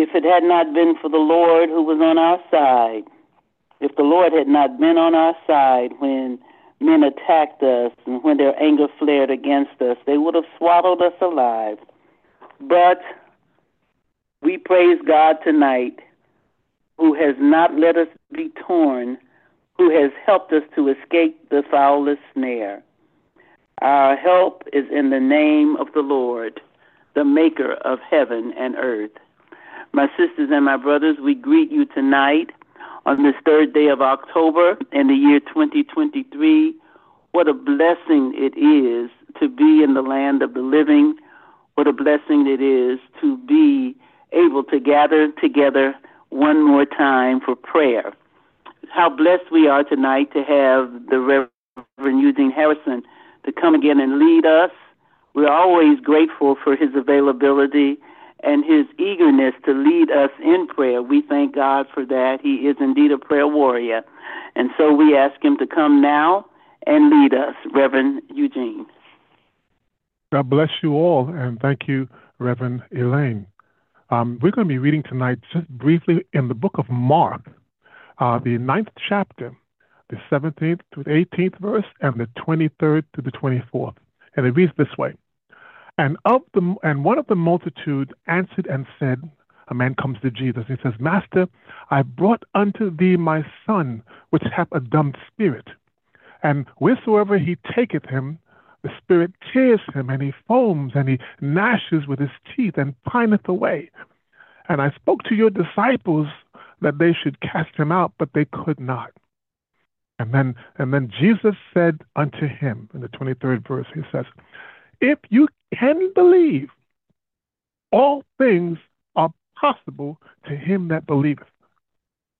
if it had not been for the Lord who was on our side, if the Lord had not been on our side when men attacked us and when their anger flared against us, they would have swallowed us alive. But we praise God tonight who has not let us be torn, who has helped us to escape the foulest snare. Our help is in the name of the Lord, the maker of heaven and earth. My sisters and my brothers, we greet you tonight on this third day of October in the year 2023. What a blessing it is to be in the land of the living. What a blessing it is to be able to gather together one more time for prayer. How blessed we are tonight to have the Reverend Eugene Harrison to come again and lead us. We're always grateful for his availability and his eagerness to lead us in prayer. We thank God for that. He is indeed a prayer warrior. And so we ask him to come now and lead us, Reverend Eugene. God bless you all, and thank you, Reverend Elaine. Um, we're going to be reading tonight just briefly in the book of Mark, uh, the ninth chapter, the 17th to the 18th verse, and the 23rd to the 24th. And it reads this way. And of the and one of the multitude answered and said, a man comes to Jesus. He says, Master, I brought unto thee my son, which hath a dumb spirit. And wheresoever he taketh him, the spirit tears him, and he foams, and he gnashes with his teeth, and pineth away. And I spoke to your disciples that they should cast him out, but they could not. And then, and then Jesus said unto him, in the 23rd verse, he says, if you can believe, all things are possible to him that believeth.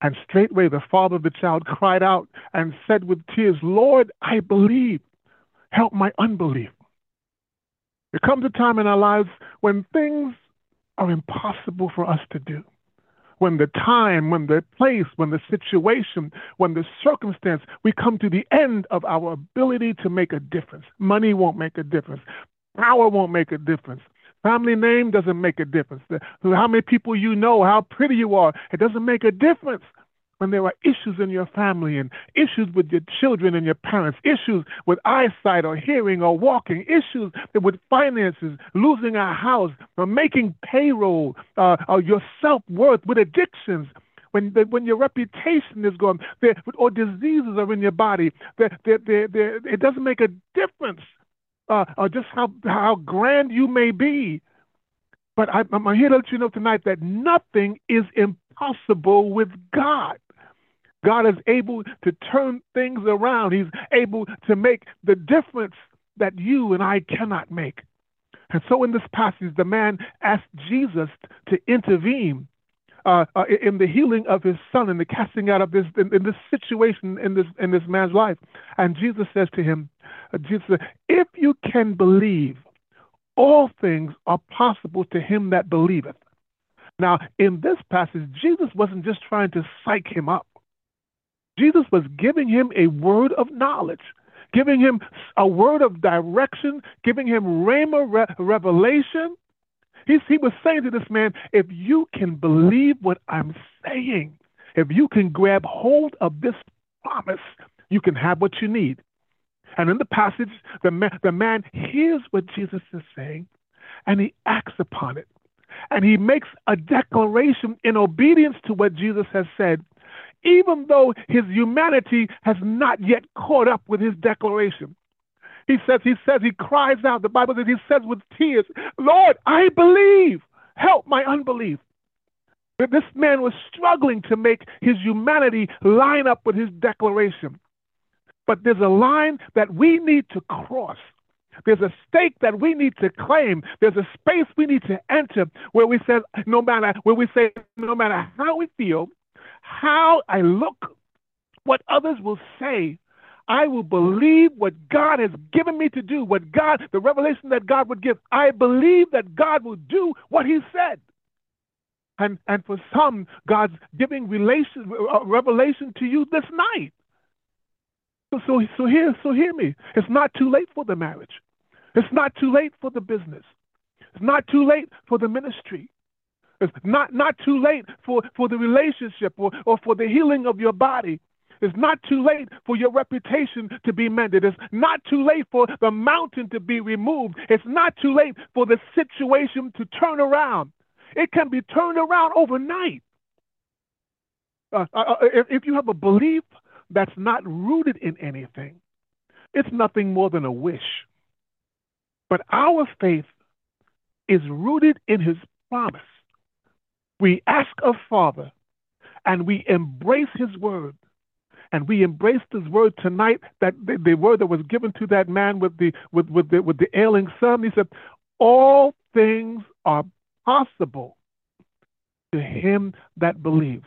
And straightway the father of the child cried out and said with tears, Lord, I believe. Help my unbelief. There comes a time in our lives when things are impossible for us to do. When the time, when the place, when the situation, when the circumstance, we come to the end of our ability to make a difference. Money won't make a difference. Power won't make a difference. Family name doesn't make a difference. How many people you know, how pretty you are, it doesn't make a difference when there are issues in your family and issues with your children and your parents, issues with eyesight or hearing or walking, issues with finances, losing a house, or making payroll, uh, or your self worth, with addictions. When, when your reputation is gone, or diseases are in your body, they're, they're, they're, it doesn't make a difference uh, uh, just how, how grand you may be. But I, I'm here to let you know tonight that nothing is impossible with God. God is able to turn things around. He's able to make the difference that you and I cannot make. And so in this passage, the man asked Jesus to intervene uh, uh, in the healing of his son and the casting out of this in, in, this situation in this in this man's life. And Jesus says to him, Jesus, said, if you can believe, all things are possible to him that believeth. Now, in this passage, Jesus wasn't just trying to psych him up. Jesus was giving him a word of knowledge, giving him a word of direction, giving him rhema re- revelation. He was saying to this man, if you can believe what I'm saying, if you can grab hold of this promise, you can have what you need. And in the passage, the man, the man hears what Jesus is saying and he acts upon it. And he makes a declaration in obedience to what Jesus has said, even though his humanity has not yet caught up with his declaration. He says, he says, he cries out, the Bible says, he says with tears, Lord, I believe, help my unbelief. This man was struggling to make his humanity line up with his declaration. But there's a line that we need to cross. There's a stake that we need to claim. There's a space we need to enter where we say, no matter where we say, no matter how we feel, how I look, what others will say, I will believe what God has given me to do, what God, the revelation that God would give. I believe that God will do what He said. And, and for some, God's giving relation, uh, revelation to you this night. So, so, hear, so hear me. It's not too late for the marriage. It's not too late for the business. It's not too late for the ministry. It's not, not too late for, for the relationship or, or for the healing of your body. It's not too late for your reputation to be mended. It's not too late for the mountain to be removed. It's not too late for the situation to turn around. It can be turned around overnight. Uh, uh, uh if, if you have a belief that's not rooted in anything, it's nothing more than a wish. But our faith is rooted in his promise. We ask of Father and we embrace his word. And we embrace his word tonight, that the, the, word that was given to that man with the with, with the with the ailing son. He said, All things are possible to him that believes.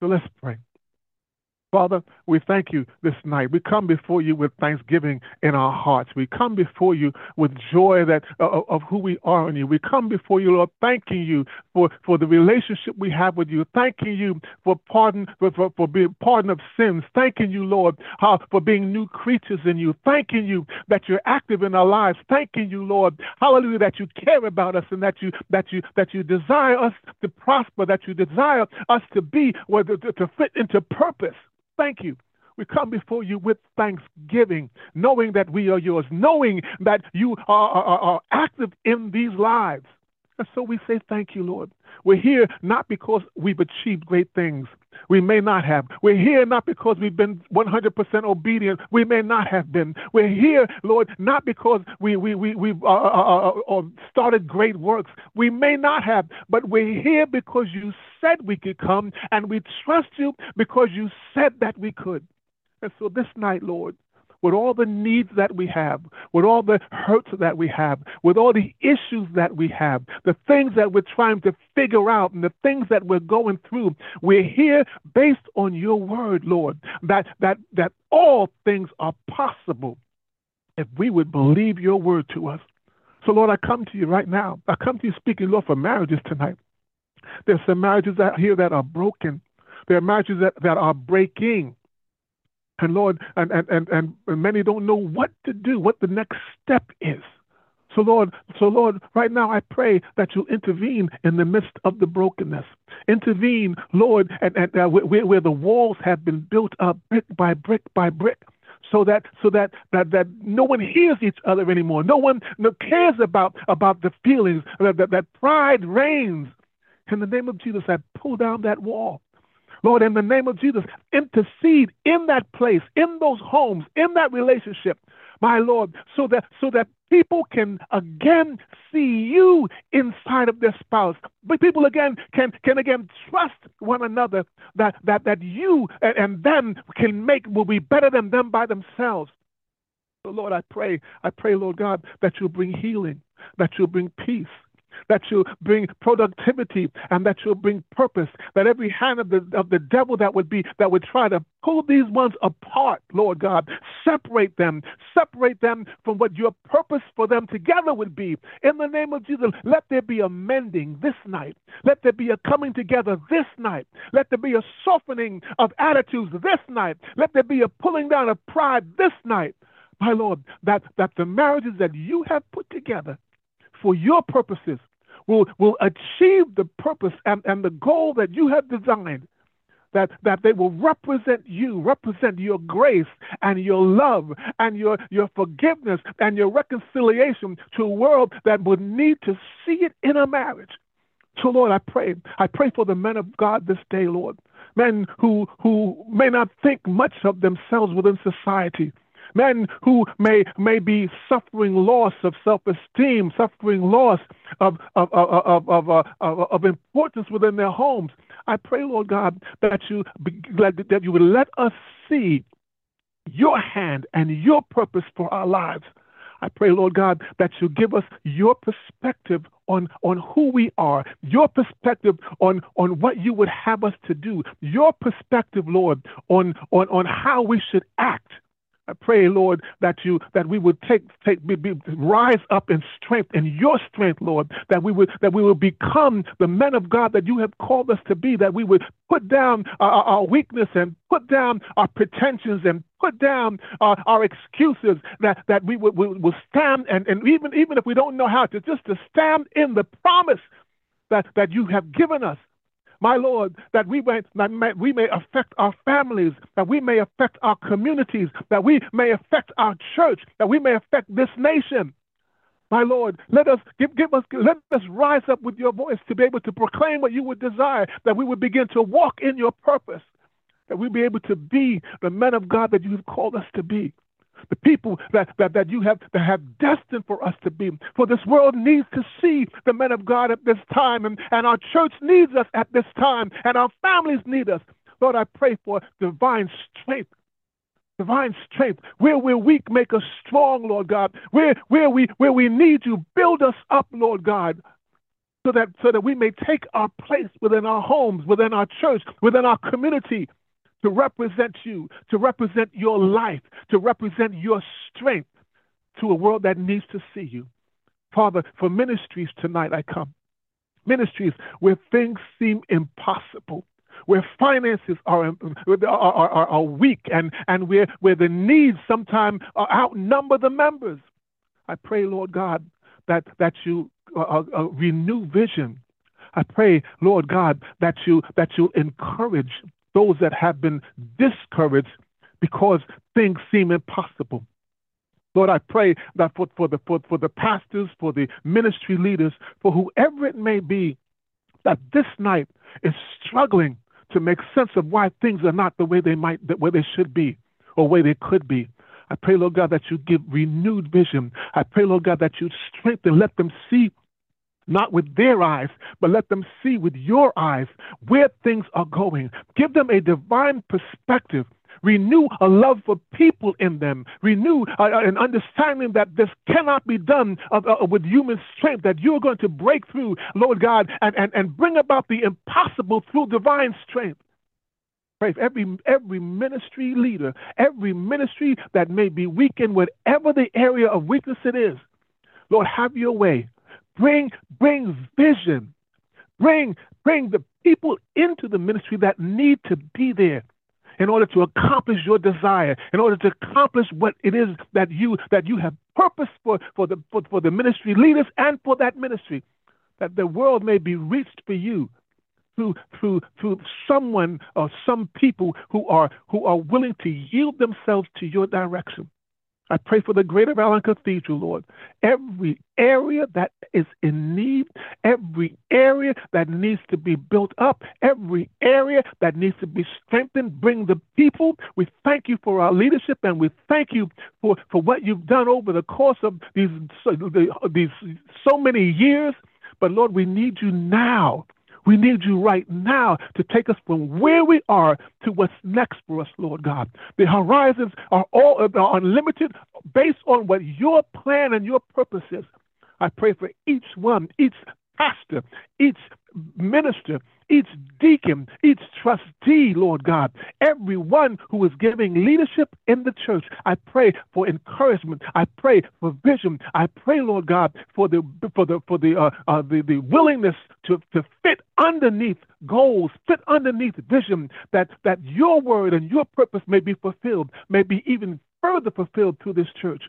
So let's pray. Father, we thank you this night. We come before you with thanksgiving in our hearts. We come before you with joy that uh, of who we are in you. We come before you, Lord, thanking you for, for the relationship we have with you, thanking you for pardon for, for, for being pardon of sins, thanking you, Lord, uh, for being new creatures in you, thanking you that you're active in our lives, thanking you, Lord, hallelujah, that you care about us and that you that you that you desire us to prosper, that you desire us to be to, to fit into purpose thank you. We come before you with thanksgiving, knowing that we are yours, knowing that you are, are, are active in these lives. And so we say thank you, Lord. We're here not because we've achieved great things. We may not have. We're here not because we've been 100% obedient. We may not have been. We're here, Lord, not because we, we, we, we've uh, uh, uh, uh, started great works. We may not have, but we're here because you said we could come, and we trust you because you said that we could. And so this night, Lord, with all the needs that we have, with all the hurts that we have, with all the issues that we have, the things that we're trying to figure out, and the things that we're going through. We're here based on your word, Lord, that that that all things are possible if we would believe your word to us. So, Lord, I come to you right now. I come to you speaking, Lord, for marriages tonight. There's some marriages out here that are broken. There are marriages that, that are breaking. And Lord, and, and, and, and many don't know what to do, what the next step is. So Lord, so Lord, right now I pray that you'll intervene in the midst of the brokenness. Intervene, Lord, and, and uh, where, where the walls have been built up brick by brick by brick so that so that that, that no one hears each other anymore. No one no cares about about the feelings that, that, that pride reigns. In the name of Jesus, I pull down that wall. Lord, in the name of Jesus, intercede in that place, in those homes, in that relationship, my Lord, so that so that people can again see you inside of their spouse. But people again can can again trust one another that that that you and, and them can make will be better than them by themselves. So Lord, I pray, I pray, Lord God, that you'll bring healing, that you'll bring peace, that you bring productivity and that you'll bring purpose, that every hand of the of the devil that would be that would try to pull these ones apart, Lord God, separate them, separate them from what your purpose for them together would be. In the name of Jesus, let there be a mending this night. Let there be a coming together this night. Let there be a softening of attitudes this night. Let there be a pulling down of pride this night my Lord, that, that the marriages that you have put together for your purposes will, will achieve the purpose and, and the goal that you have designed. That, that they will represent you, represent your grace and your love and your, your forgiveness and your reconciliation to a world that would need to see it in a marriage. So, Lord, I pray. I pray for the men of God this day, Lord. Men who, who may not think much of themselves within society, men who may may be suffering loss of self-esteem, suffering loss of of of of, of, of, uh, of importance within their homes. I pray, Lord God, that you that you would let us see your hand and your purpose for our lives. I pray, Lord God, that you give us your perspective on, on who we are, your perspective on, on what you would have us to do, your perspective, Lord, on, on, on how we should act. I pray, Lord, that you that we would take take be, be, rise up in strength in your strength, Lord, that we would that we would become the men of God that you have called us to be, that we would put down our, our weakness and put down our pretensions and put down uh, our excuses, that that we would will, will stand and, and even even if we don't know how to just to stand in the promise that, that you have given us. My Lord, that we may, that we may affect our families, that we may affect our communities, that we may affect our church, that we may affect this nation. My Lord, let us give, give us let us rise up with your voice to be able to proclaim what you would desire, that we would begin to walk in your purpose, that we be able to be the men of God that you have called us to be the people that, that, that you have that have destined for us to be. For this world needs to see the men of God at this time, and, and our church needs us at this time, and our families need us. Lord, I pray for divine strength. Divine strength. Where we're weak, make us strong, Lord God. Where where we where we need you, build us up, Lord God so that so that we may take our place within our homes, within our church, within our community, to represent you, to represent your life, to represent your strength to a world that needs to see you. Father, for ministries tonight I come. Ministries where things seem impossible, where finances are, are, are, are weak, and, and where, where the needs sometimes outnumber the members. I pray, Lord God, that, that you uh, uh, uh, renew vision. I pray, Lord God, that you that you encourage those that have been discouraged because things seem impossible. Lord, I pray that for, for, the, for, for the pastors, for the ministry leaders, for whoever it may be, that this night is struggling to make sense of why things are not the way they might, the way they should be, or way they could be. I pray, Lord God, that you give renewed vision. I pray, Lord God, that you strengthen, let them see not with their eyes, but let them see with your eyes where things are going. Give them a divine perspective. Renew a love for people in them. Renew uh, an understanding that this cannot be done uh, uh, with human strength, that you're going to break through, Lord God, and, and, and bring about the impossible through divine strength. Pray every, every ministry leader, every ministry that may be weak in whatever the area of weakness it is. Lord, have your way. Bring, bring vision. Bring, bring the people into the ministry that need to be there in order to accomplish your desire, in order to accomplish what it is that you that you have purpose for, for the for, for the ministry leaders and for that ministry, that the world may be reached for you through through through someone or some people who are who are willing to yield themselves to your direction. I pray for the Greater Allen Cathedral, Lord. Every area that is in need, every area that needs to be built up, every area that needs to be strengthened, bring the people. We thank you for our leadership and we thank you for, for what you've done over the course of these these so many years. But Lord, we need you now. We need you right now to take us from where we are to what's next for us, Lord God. The horizons are all are unlimited based on what your plan and your purpose is. I pray for each one, each pastor, each minister, each deacon, each trustee, Lord God, everyone who is giving leadership in the church. I pray for encouragement. I pray for vision. I pray, Lord God, for the for the for the uh, uh, the, the willingness to, to fit underneath goals, fit underneath vision, that that your word and your purpose may be fulfilled, may be even further fulfilled through this church.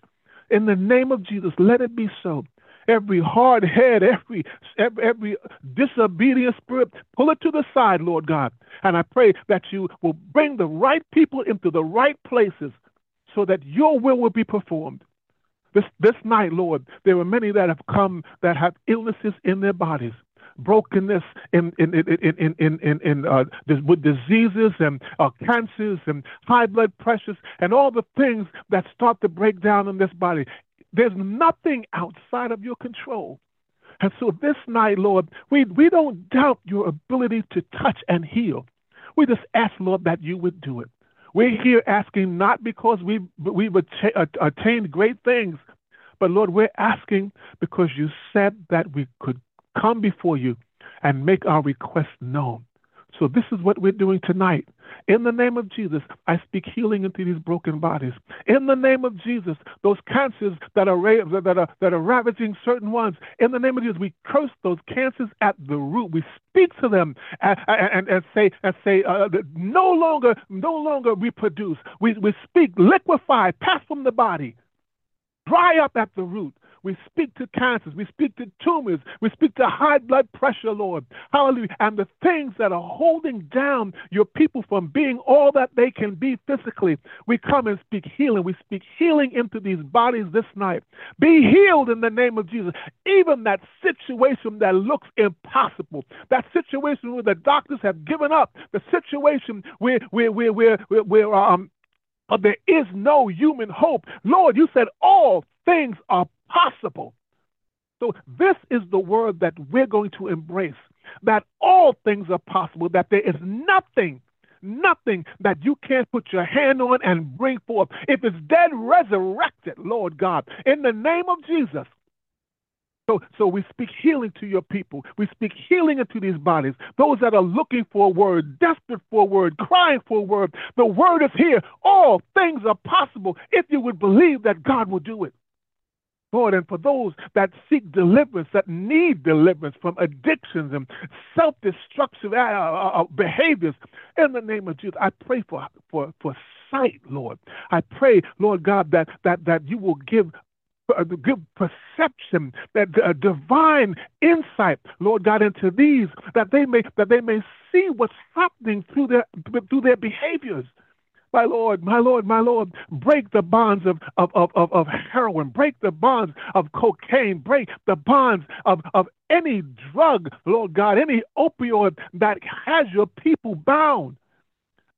In the name of Jesus, let it be so every hard head, every, every, every disobedient spirit, pull it to the side, Lord God. And I pray that you will bring the right people into the right places so that your will will be performed. This, this night, Lord, there are many that have come that have illnesses in their bodies brokenness in in in in in in, in uh, with diseases and uh, cancers and high blood pressures and all the things that start to break down in this body. There's nothing outside of your control. And so this night, Lord, we, we don't doubt your ability to touch and heal. We just ask, Lord, that you would do it. We're here asking not because we've, we've attained great things, but Lord, we're asking because you said that we could come before you and make our request known. So this is what we're doing tonight. In the name of Jesus, I speak healing into these broken bodies. In the name of Jesus, those cancers that are that are that are ravaging certain ones. In the name of Jesus, we curse those cancers at the root. We speak to them and, and, and say and say uh, no longer no longer reproduce. We we speak liquefy, pass from the body, dry up at the root. We speak to cancers. We speak to tumors. We speak to high blood pressure, Lord. Hallelujah. And the things that are holding down your people from being all that they can be physically, we come and speak healing. We speak healing into these bodies this night. Be healed in the name of Jesus. Even that situation that looks impossible, that situation where the doctors have given up, the situation where, where, where, where, where, where um, uh, there is no human hope. Lord, you said all things are possible. So, this is the word that we're going to embrace that all things are possible, that there is nothing, nothing that you can't put your hand on and bring forth. If it's dead, resurrect it, Lord God, in the name of Jesus. So, so we speak healing to your people. We speak healing into these bodies. Those that are looking for a word, desperate for a word, crying for a word. The word is here. All things are possible if you would believe that God will do it. Lord, and for those that seek deliverance, that need deliverance from addictions and self destructive uh, uh, uh, behaviors, in the name of Jesus, I pray for, for, for sight, Lord. I pray, Lord God, that, that, that you will give give perception, that uh, divine insight, Lord God, into these, that they may that they may see what's happening through their through their behaviors. My Lord, my Lord, my Lord, break the bonds of, of, of, of, of heroin, break the bonds of cocaine, break the bonds of, of any drug, Lord God, any opioid that has your people bound.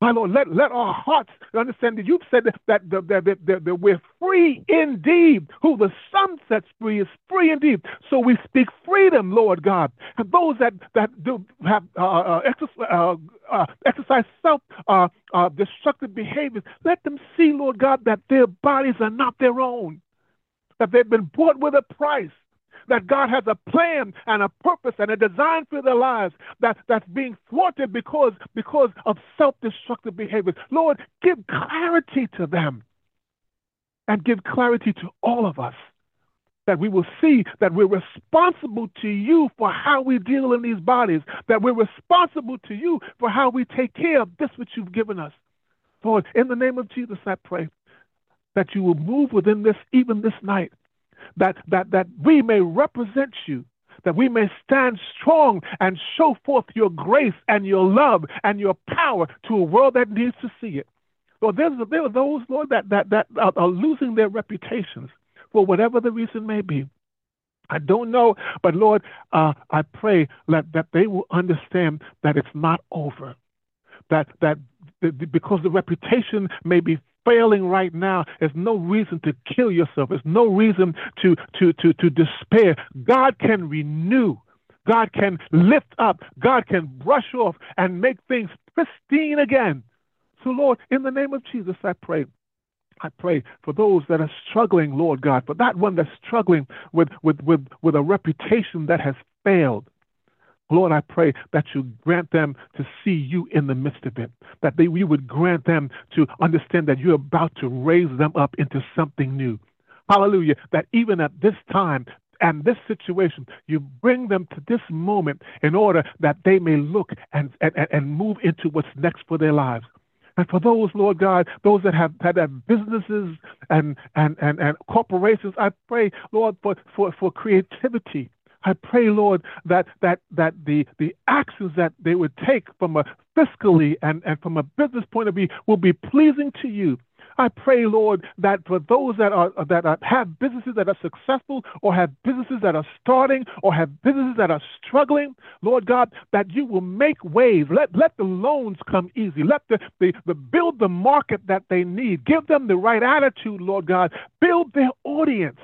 My Lord, let, let our hearts understand that you've said that, that, that, that, that, we're free indeed. Who the Son sets free is free indeed. So we speak freedom, Lord God. And those that, that do have uh, uh, exercise, uh, uh, exercise self uh, uh, destructive behaviors, let them see, Lord God, that their bodies are not their own, that they've been bought with a price that God has a plan and a purpose and a design for their lives that, that's being thwarted because, because of self destructive behaviors. Lord, give clarity to them and give clarity to all of us that we will see that we're responsible to you for how we deal in these bodies, that we're responsible to you for how we take care of this which you've given us. Lord, in the name of Jesus, I pray that you will move within this even this night that, that, that we may represent you, that we may stand strong and show forth your grace and your love and your power to a world that needs to see it. Lord, there's, there are those, Lord, that, that, that are, losing their reputations for whatever the reason may be. I don't know, but Lord, uh, I pray that, that they will understand that it's not over. That, that because the reputation may be failing right now, there's no reason to kill yourself. There's no reason to, to, to, to despair. God can renew. God can lift up. God can brush off and make things pristine again. So, Lord, in the name of Jesus, I pray. I pray for those that are struggling, Lord God, for that one that's struggling with, with, with, with a reputation that has failed. Lord, I pray that you grant them to see you in the midst of it, that they, you would grant them to understand that you're about to raise them up into something new. Hallelujah. That even at this time, and this situation, you bring them to this moment in order that they may look and, and, and move into what's next for their lives. And for those, Lord God, those that have that have businesses and, and, and, and corporations, I pray, Lord, for, for, for creativity I pray, Lord, that that that the the actions that they would take from a fiscally and, and from a business point of view will be pleasing to you. I pray, Lord, that for those that are that are, have businesses that are successful, or have businesses that are starting, or have businesses that are struggling, Lord God, that you will make ways. Let let the loans come easy. Let the, the, the build the market that they need. Give them the right attitude, Lord God. Build their audience.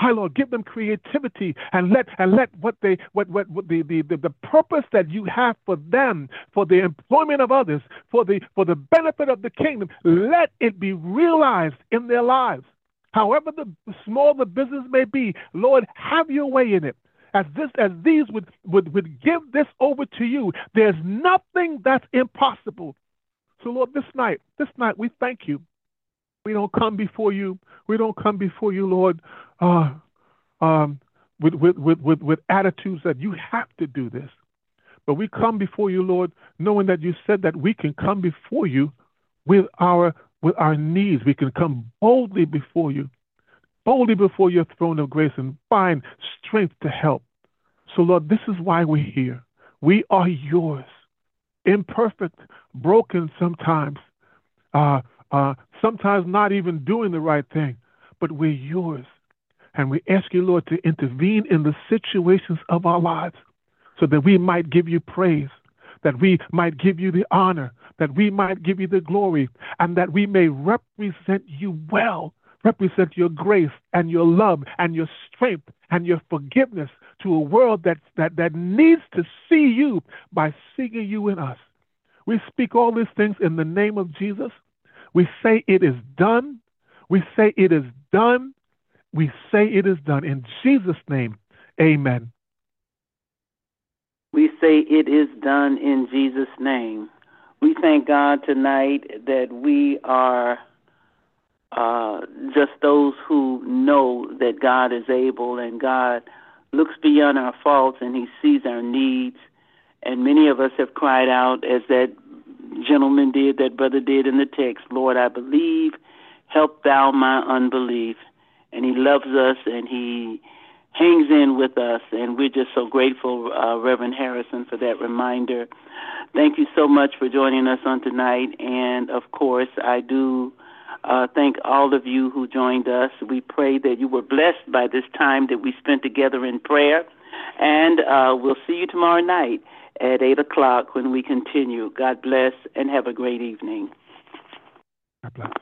Hi, Lord, give them creativity and let and let what they what what, what the, the, the, the purpose that you have for them, for the employment of others, for the for the benefit of the kingdom, let it be realized in their lives. However the small the business may be, Lord, have your way in it. As this as these would, would, would give this over to you, there's nothing that's impossible. So Lord, this night, this night we thank you we don't come before you. We don't come before you, Lord, uh, um, with, with, with, with, with attitudes that you have to do this. But we come before you, Lord, knowing that you said that we can come before you with our with our needs. We can come boldly before you, boldly before your throne of grace and find strength to help. So, Lord, this is why we're here. We are yours, imperfect, broken sometimes, uh, uh, sometimes not even doing the right thing, but we're yours. And we ask you, Lord, to intervene in the situations of our lives so that we might give you praise, that we might give you the honor, that we might give you the glory, and that we may represent you well, represent your grace and your love and your strength and your forgiveness to a world that, that, that needs to see you by seeing you in us. We speak all these things in the name of Jesus. We say it is done. We say it is done. We say it is done. In Jesus' name, amen. We say it is done in Jesus' name. We thank God tonight that we are uh, just those who know that God is able and God looks beyond our faults and He sees our needs. And many of us have cried out, as that gentleman did, that brother did in the text, Lord, I believe, help thou my unbelief. And He loves us and He hangs in with us, and we're just so grateful, uh, Reverend Harrison, for that reminder. Thank you so much for joining us on tonight, and of course, I do uh, thank all of you who joined us. We pray that you were blessed by this time that we spent together in prayer, and uh, we'll see you tomorrow night at 8 o'clock when we continue. God bless and have a great evening. God bless.